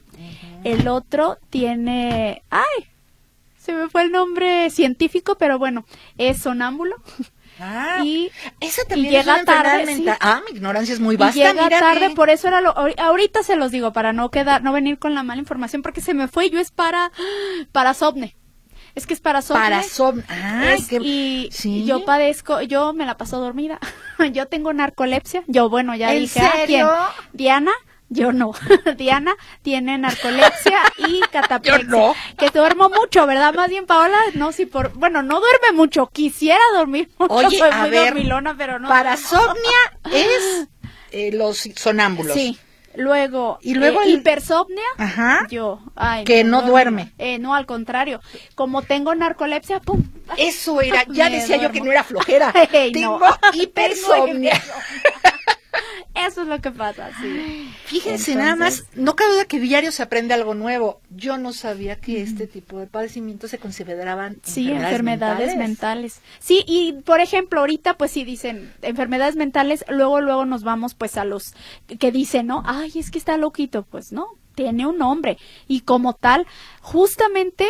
el otro tiene, ay, se me fue el nombre científico, pero bueno, es sonámbulo Ah, y, esa y también llega es una enfermedad tarde, mental. sí. Ah, mi ignorancia es muy y vasta, llega mírate. tarde, por eso era lo, ahori- ahorita se los digo para no quedar, no venir con la mala información porque se me fue, yo es para, para Sobne. Es que es para Sobne. Para som- Ay, Es- qué- y sí. yo padezco, yo me la paso dormida. yo tengo narcolepsia. Yo, bueno, ya ¿En dije, ¿ah, quién? serio? Diana, yo no. Diana tiene narcolepsia y cataplexia. Yo no. Que duermo mucho, ¿verdad? Más bien, Paola, no, si por, bueno, no duerme mucho. Quisiera dormir mucho. Oye, Soy a muy ver, dormilona, pero no. Parasomnia es eh, los sonámbulos. Sí. Luego, Y luego eh, el- hipersomnia, Ajá. yo. Ay, Que no duerme. Eh, no, al contrario. Como tengo narcolepsia, pum. Eso era, ya decía yo que no era flojera. Ey, Tengo no. hipersomnia. Eso es lo que pasa, sí. Fíjense Entonces- nada más, no cabe duda que diario se aprende algo nuevo. Yo no sabía que este tipo de padecimientos se consideraban Sí, enfermedades, mentales. Sí, y por ejemplo, ahorita pues sí dicen enfermedades mentales, luego luego nos vamos pues a los que dicen, ¿no? Ay, es que está loquito, pues no, tiene un nombre y como tal, justamente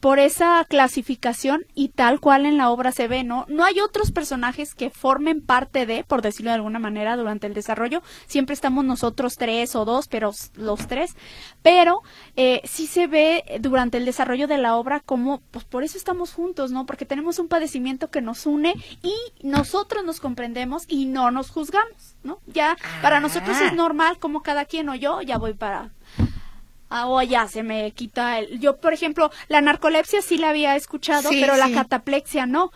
por esa clasificación y tal cual en la obra se ve, ¿no? No hay otros personajes que formen parte de, por decirlo de alguna manera, durante el desarrollo. Siempre estamos nosotros tres o dos, pero los tres. Pero eh, sí se ve durante el desarrollo de la obra como, pues por eso estamos juntos, ¿no? Porque tenemos un padecimiento que nos une y nosotros nos comprendemos y no nos juzgamos, ¿no? Ya para nosotros Ah. es normal como cada quien o yo, ya voy para Ah, o ya se me quita el... Yo, por ejemplo, la narcolepsia sí la había escuchado, Sí, pero la cataplexia no.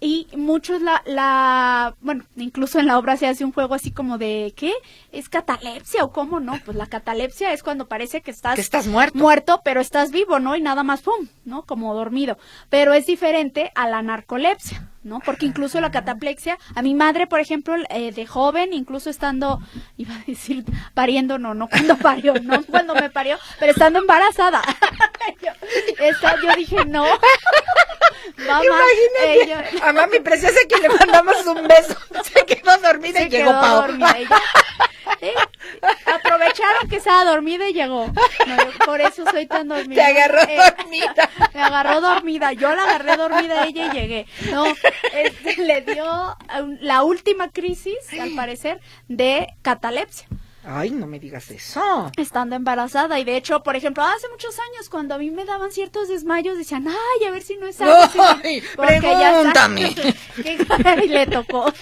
Y muchos la, la... Bueno, incluso en la obra se hace un juego así como de... ¿Qué? ¿Es catalepsia o cómo no? Pues la catalepsia es cuando parece que estás... Que estás muerto. Muerto, pero estás vivo, ¿no? Y nada más, ¡pum! ¿No? Como dormido. Pero es diferente a la narcolepsia, ¿no? Porque incluso la cataplexia... A mi madre, por ejemplo, eh, de joven, incluso estando... Iba a decir pariendo, no, no cuando parió, no cuando me parió, pero estando embarazada. yo, esa- yo dije, no. Mamá, Imagínate, ella- a mami preciosa que le mandamos un beso. Se quedó dormida se y llegó quedó dormida. Eh, Aprovecharon que estaba dormida y llegó. No, yo por eso soy tan dormida. Te agarró Eh, dormida. Me agarró dormida. Yo la agarré dormida a ella y llegué. No, este, le dio la última crisis, al parecer, de catalepsia. Ay, no me digas eso. Estando embarazada. Y de hecho, por ejemplo, hace muchos años, cuando a mí me daban ciertos desmayos, decían, ay, a ver si no es algo. Ay, Porque ya pregúntame. y le tocó.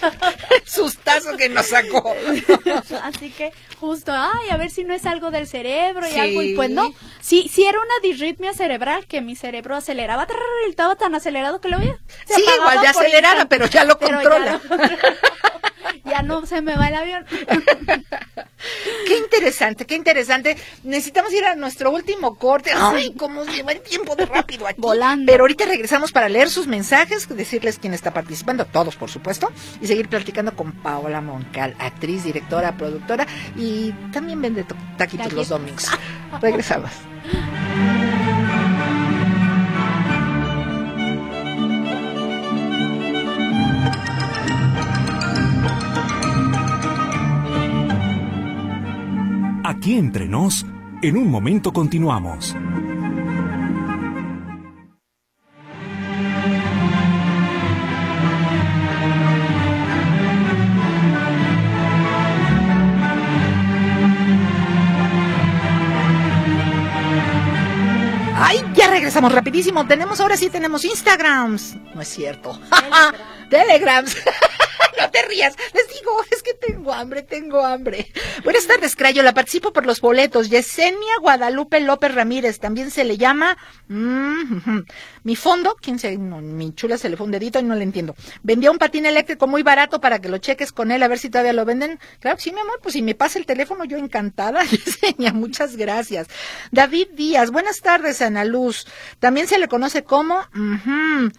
Sustazo que nos sacó. Así que justo, ay, a ver si no es algo del cerebro y Sí. algo. Y pues no, sí, sí era una disritmia cerebral que mi cerebro aceleraba, estaba tan acelerado que lo veía. Sí, igual acelerada, instante. pero ya lo Pero controla. Ya, ya no se me va el avión. Qué interesante, qué interesante. Necesitamos ir a nuestro último corte. Ay, cómo se lleva el tiempo de rápido aquí. Volando. Pero ahorita regresamos para leer sus mensajes, decirles quién está participando, todos por supuesto, y seguir platicando con Paola Moncal, actriz, directora, productora y también vende to- taquitos los domingos. Regresamos. Aquí entre nos, en un momento continuamos. Ay, ya regresamos rapidísimo. Tenemos, ahora sí tenemos Instagrams. No es cierto. Telegrams. Te rías. Les digo, es que tengo hambre, tengo hambre. Buenas tardes, Crayola. Participo por los boletos. Yesenia Guadalupe López Ramírez. También se le llama. mm. Mi fondo, quién se, mi chula se le fue un dedito y no le entiendo. Vendía un patín eléctrico muy barato para que lo cheques con él a ver si todavía lo venden. Claro sí, mi amor, pues si me pasa el teléfono, yo encantada. Yesenia, muchas gracias. David Díaz, buenas tardes, Ana Luz. También se le conoce como. ujú,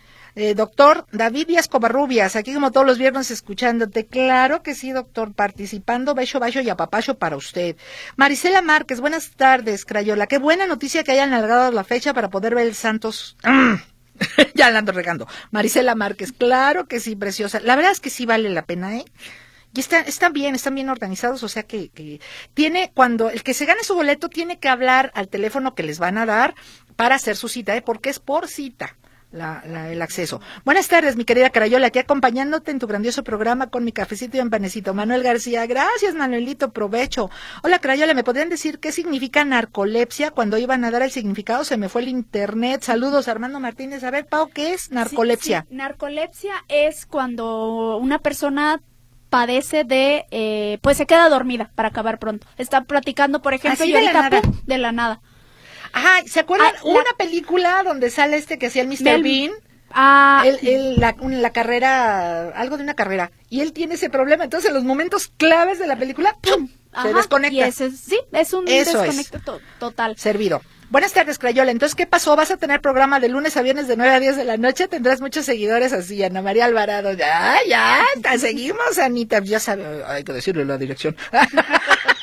Eh, doctor David Díaz Covarrubias, aquí como todos los viernes escuchándote. Claro que sí, doctor, participando, beso, bajo y apapacho para usted. Marisela Márquez, buenas tardes, Crayola. Qué buena noticia que hayan alargado la fecha para poder ver el Santos. ya la ando regando. Marisela Márquez, claro que sí, preciosa. La verdad es que sí vale la pena, ¿eh? Y está, están bien, están bien organizados, o sea que, que tiene, cuando el que se gane su boleto tiene que hablar al teléfono que les van a dar para hacer su cita, ¿eh? porque es por cita. La, la, el acceso. Buenas tardes, mi querida Carayola, aquí acompañándote en tu grandioso programa con mi cafecito y un panecito. Manuel García, gracias, Manuelito, provecho. Hola, Carayola, ¿me podrían decir qué significa narcolepsia? Cuando iban a dar el significado se me fue el internet. Saludos, Armando Martínez. A ver, Pau, ¿qué es narcolepsia? Sí, sí. Narcolepsia es cuando una persona padece de, eh, pues se queda dormida para acabar pronto. Está platicando, por ejemplo, Así y de la ahorita, nada. ¡pum! de la nada. Ajá, ¿se acuerdan? Ah, la- Una película donde sale este que hacía el Mr. Mel- Bean. Ah, Él- él, la, la carrera, algo de una carrera. Y él tiene ese problema. Entonces, en los momentos claves de la película, ¡pum! se desconecta. y ese es- sí, es un Eso es. desconecto to- total. Servido. Buenas tardes, Crayola. Entonces, ¿qué pasó? ¿Vas a tener programa de lunes a viernes de 9 a 10 de la noche? Tendrás muchos seguidores así, Ana María Alvarado. Ya, ya, seguimos, Anita. Ya sabe, hay que decirle la dirección.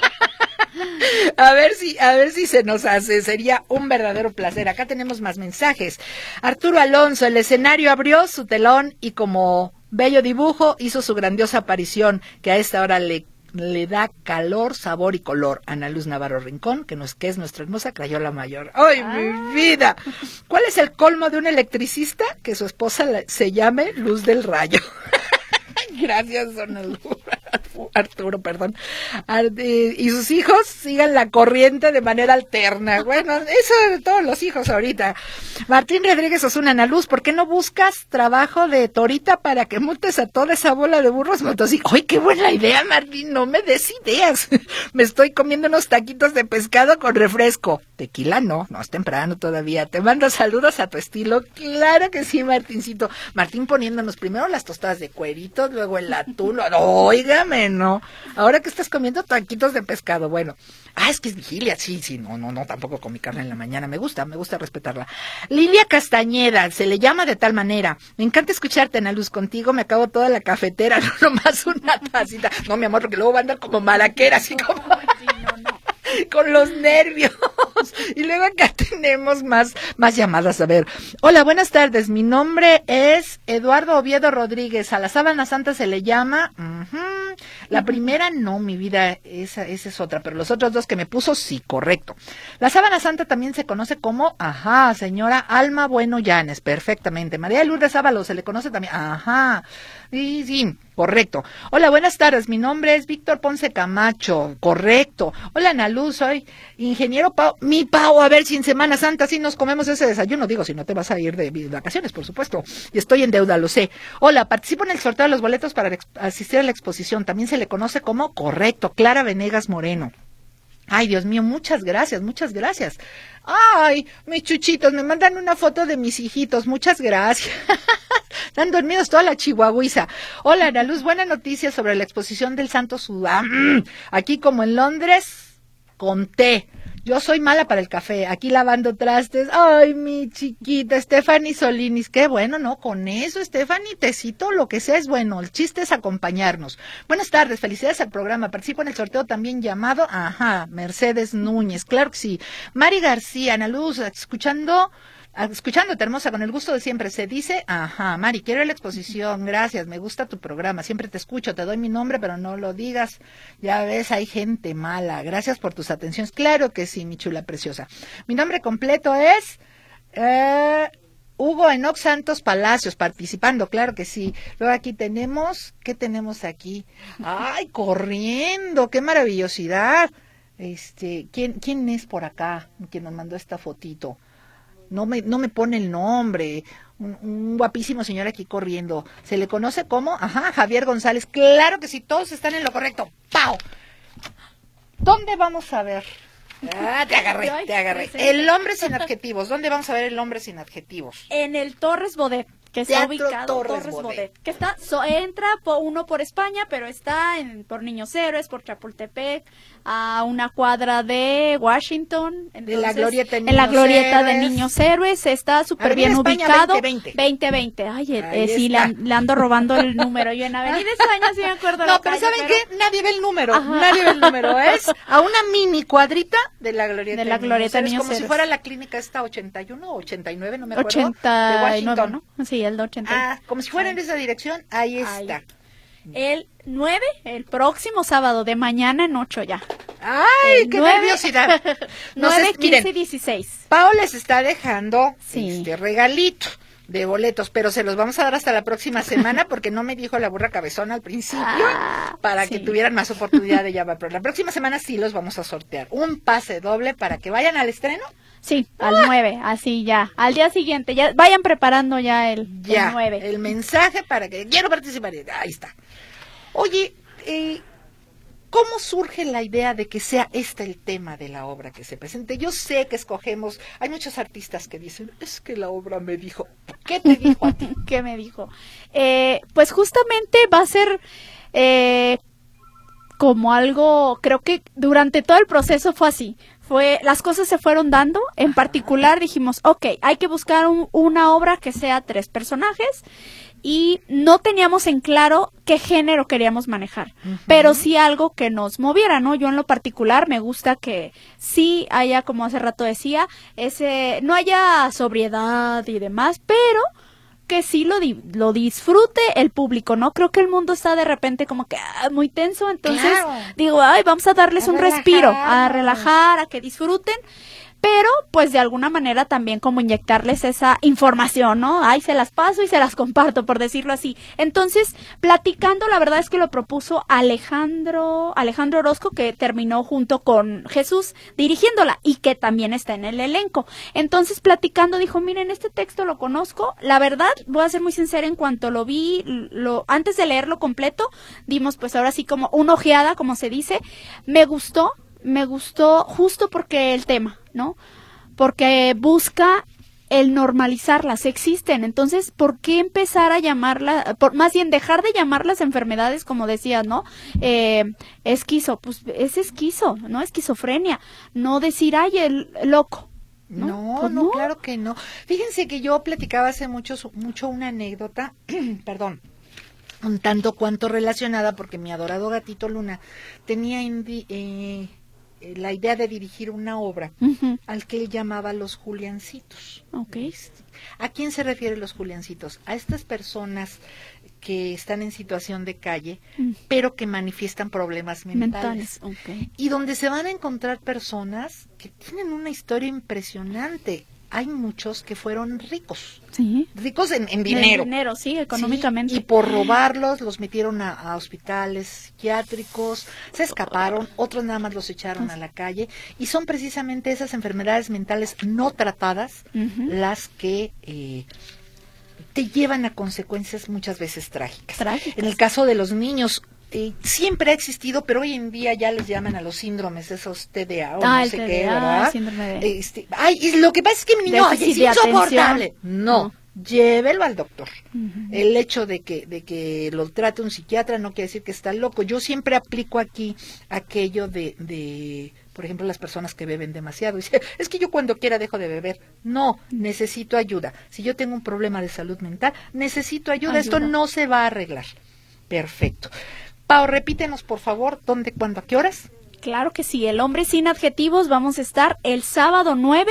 A ver si, a ver si se nos hace, sería un verdadero placer. Acá tenemos más mensajes. Arturo Alonso, el escenario abrió su telón y como bello dibujo hizo su grandiosa aparición, que a esta hora le, le da calor, sabor y color. Ana Luz Navarro Rincón, que, nos, que es nuestra hermosa Crayola Mayor. ¡Ay, mi vida! ¿Cuál es el colmo de un electricista? Que su esposa se llame Luz del Rayo. Gracias, don Arturo, Arturo, perdón. Eh, Y sus hijos sigan la corriente de manera alterna. Bueno, eso de todos los hijos ahorita. Martín Rodríguez Osuna, Ana Luz, ¿por qué no buscas trabajo de torita para que montes a toda esa bola de burros motocicletas? ¡Ay, qué buena idea, Martín! No me des ideas. Me estoy comiendo unos taquitos de pescado con refresco. Tequila no, no es temprano todavía. Te mando saludos a tu estilo. Claro que sí, Martincito. Martín poniéndonos primero las tostadas de cueritos, luego el atún. Óigame, no. Ahora que estás comiendo taquitos de pescado, bueno. Ah, es que es vigilia, sí, sí, no, no, no, tampoco comí carne en la mañana. Me gusta, me gusta respetarla. Lilia Castañeda, se le llama de tal manera. Me encanta escucharte, Ana Luz, contigo me acabo toda la cafetera, no nomás una tacita. No, mi amor, porque luego va a andar como maraquera, así como con los nervios. Y luego acá tenemos más, más llamadas. A ver. Hola, buenas tardes. Mi nombre es Eduardo Oviedo Rodríguez. A la sábana santa se le llama. ujú. La primera no, mi vida, esa, esa es otra. Pero los otros dos que me puso, sí, correcto. La sábana santa también se conoce como, ajá, señora Alma Bueno Llanes, perfectamente. María de Lourdes Ábalos se le conoce también, ajá. Sí, sí, correcto. Hola, buenas tardes. Mi nombre es Víctor Ponce Camacho. Correcto. Hola, Ana Luz, soy ingeniero Pau. Mi Pau, a ver si en Semana Santa sí nos comemos ese desayuno. Digo, si no te vas a ir de vacaciones, por supuesto. Y estoy en deuda, lo sé. Hola, participo en el sorteo de los boletos para asistir a la exposición. También se le conoce como correcto. Clara Venegas Moreno. Ay, Dios mío, muchas gracias, muchas gracias. Ay, mis chuchitos, me mandan una foto de mis hijitos, muchas gracias. Están dormidos toda la chihuahuiza. Hola, Ana Luz, buena noticia sobre la exposición del Santo Sudán. Aquí como en Londres, con té. Yo soy mala para el café, aquí lavando trastes. Ay, mi chiquita, Stephanie Solinis, qué bueno, ¿no? Con eso, Stephanie, tecito, lo que sea es bueno. El chiste es acompañarnos. Buenas tardes, felicidades al programa. Participo en el sorteo también llamado, ajá, Mercedes Núñez, claro que sí. Mari García, Ana Luz, escuchando Escuchándote, hermosa, con el gusto de siempre. Se dice, ajá, Mari, quiero la exposición, gracias, me gusta tu programa, siempre te escucho, te doy mi nombre, pero no lo digas. Ya ves, hay gente mala. Gracias por tus atenciones. Claro que sí, mi chula preciosa. Mi nombre completo es... Eh, Hugo Enox Santos Palacios participando, claro que sí. Luego aquí tenemos, ¿qué tenemos aquí? ¡Ay, corriendo! ¡Qué maravillosidad! Este, ¿quién, quién es por acá quien nos mandó esta fotito? No me, no me pone el nombre. Un, un guapísimo señor aquí corriendo. Se le conoce como, ajá, Javier González. Claro que sí, todos están en lo correcto. ¡Pau! ¿Dónde vamos a ver? Ah, te agarré, te agarré. El hombre sin adjetivos. ¿Dónde vamos a ver el hombre sin adjetivos? En el Torres Bodet, que está Teatro ubicado Torres Torres, Bodet. Bodet. Que está, so- entra po- uno por España, pero está en, por Niños Héroes, por Chapultepec, a una cuadra de Washington. De la entonces, Glorieta de En la Niños Glorieta de Héroes. Niños Héroes, está súper bien España ubicado. 2020. 2020. Ay, eh, eh, sí, le, le ando robando el número. Yo en Avenida España sí me acuerdo. No, la pero calle, ¿saben pero- qué? Nadie ve el número. Ajá. Nadie ve el número. Es a una mini cuadrita de la Glorieta De la Glorieta de Niños Niños Héroes, Como si fuera la clínica esta 81 o 89, no me acuerdo. de 89, Washington. ¿no? Sí, el de 89. Ah, como si fuera en esa dirección, ahí Ahí. está. El 9, el próximo sábado de mañana en 8 ya. ¡Ay, El qué nueve- nerviosidad! 9, sé, 15 miren, y 16. Pao les está dejando Sí. este regalito de boletos, pero se los vamos a dar hasta la próxima semana porque no me dijo la burra cabezona al principio Ah, para que tuvieran más oportunidad de llamar. Pero la próxima semana sí los vamos a sortear. Un pase doble para que vayan al estreno. Sí, al 9, así ya. Al día siguiente, ya vayan preparando ya el, el Ya, 9. el mensaje para que quiero participar. Ahí está. Oye, eh, ¿cómo surge la idea de que sea este el tema de la obra que se presente? Yo sé que escogemos, hay muchos artistas que dicen, es que la obra me dijo, ¿qué te dijo a ti? ¿Qué me dijo? Eh, pues justamente va a ser eh, como algo, creo que durante todo el proceso fue así. Fue, las cosas se fueron dando. En particular dijimos, ok, hay que buscar un- una obra que sea tres personajes y no teníamos en claro qué género queríamos manejar, pero sí algo que nos moviera, ¿no? Yo en lo particular me gusta que sí haya, como hace rato decía, ese, no haya sobriedad y demás, pero que sí lo, di- lo disfrute el público, ¿no? Creo que el mundo está de repente como que ah, muy tenso, entonces Claro. digo, ay, vamos a darles A un respiro, a relajar, a que disfruten, pero pues de alguna manera también como inyectarles esa información, ¿no? Ay, se las paso y se las comparto, por decirlo así. Entonces, platicando, la verdad es que lo propuso Alejandro, Alejandro Orozco, que terminó junto con Jesús dirigiéndola y que también está en el elenco. Entonces, platicando, dijo, miren, este texto lo conozco. La verdad, voy a ser muy sincera, en cuanto lo vi, lo, antes de leerlo completo, dimos pues ahora sí como una ojeada, como se dice. Me gustó, me gustó justo porque el tema, ¿no? Porque busca el normalizarlas, existen. Entonces, ¿por qué empezar a llamarla, por, más bien dejar de llamarlas enfermedades, como decías, ¿no? Eh, esquizo, pues es esquizo, ¿no? Esquizofrenia. No decir, ay, el loco. No, ¿No? Pues no. claro que no. Fíjense que yo platicaba hace mucho, mucho una anécdota, perdón, un tanto cuanto relacionada, porque mi adorado gatito Luna tenía eh, eh, la idea de dirigir una obra al que él llamaba los Juliancitos. Ok. ¿A quién se refiere los Juliancitos? A estas personas que están en situación de calle, Mm. pero que manifiestan problemas mentales. Y donde se van a encontrar personas que tienen una historia impresionante. Hay muchos que fueron ricos, Sí. ricos en, en El dinero. dinero, sí, Sí, económicamente. y por robarlos los metieron a, a hospitales psiquiátricos, se escaparon, otros nada más los echaron a la calle. Y son precisamente esas enfermedades mentales no tratadas las que eh, te llevan a consecuencias muchas veces trágicas. Trágicas. En el caso de los niños, eh, siempre ha existido, pero hoy en día ya les llaman a los síndromes, esos TDA o Ah, no sé TDA, qué, ¿verdad? síndrome de- Este, ay, y lo que pasa es que mi niño es insoportable. No, No. llévelo al doctor. El hecho de que, de que lo trate un psiquiatra no quiere decir que está loco. Yo siempre aplico aquí aquello de, de por ejemplo, las personas que beben demasiado. Dice, es que yo cuando quiera dejo de beber. No, necesito ayuda. Si yo tengo un problema de salud mental, necesito ayuda. Esto no se va a arreglar. Perfecto. Pau, repítenos, por favor, dónde, cuándo, a qué horas. Claro que sí, el hombre sin adjetivos vamos a estar el sábado 9,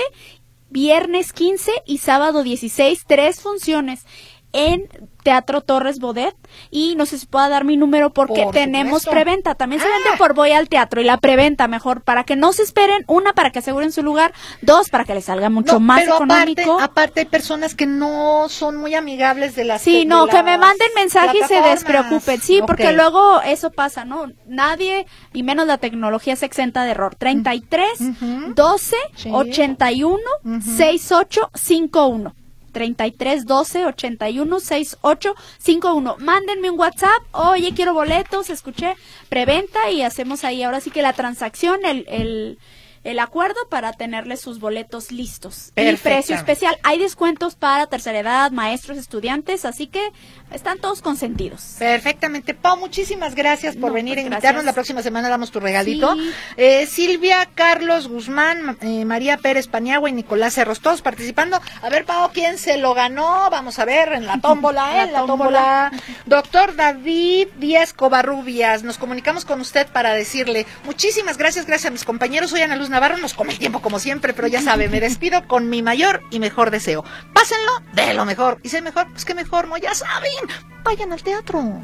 viernes 15 y sábado 16, tres funciones en Teatro Torres Bodet y no sé si pueda dar mi número porque Por tenemos preventa, también se Ah. vende por voy al teatro y la preventa mejor para que no se esperen, una para que aseguren su lugar, dos para que les salga mucho No, más pero económico. Aparte, aparte hay personas que no son muy amigables de las Sí, no, que me manden mensaje y se despreocupen. Sí, porque luego eso pasa, ¿no? Nadie, y menos la tecnología, se exenta de error. 33 Ujú. 12 Sí. 81 Ujú. 68 51. 33 12 81 68 51. Mándenme un WhatsApp. Oye, quiero boletos, escuché preventa y hacemos ahí ahora sí que la transacción, el, el, el acuerdo para tenerles sus boletos listos. Y precio especial. Hay descuentos para tercera edad, maestros, estudiantes, así que están todos consentidos. Perfectamente. Pau, muchísimas gracias por venir pues a invitarnos. La próxima semana damos tu regalito. Eh, Silvia, Carlos Guzmán, eh, María Pérez Paniagua y Nicolás Cerros, todos participando. A ver, Pau, ¿quién se lo ganó? Vamos a ver en la tómbola, en la tómbola. Doctor David Díaz Covarrubias, nos comunicamos con usted para decirle muchísimas gracias, gracias a mis compañeros. Soy Ana Luz Navarro, nos come el tiempo como siempre, pero ya sabe, me despido con mi mayor y mejor deseo. Pásenlo de lo mejor. Y sé mejor, pues que mejor, no, ya saben. Vayan al teatro.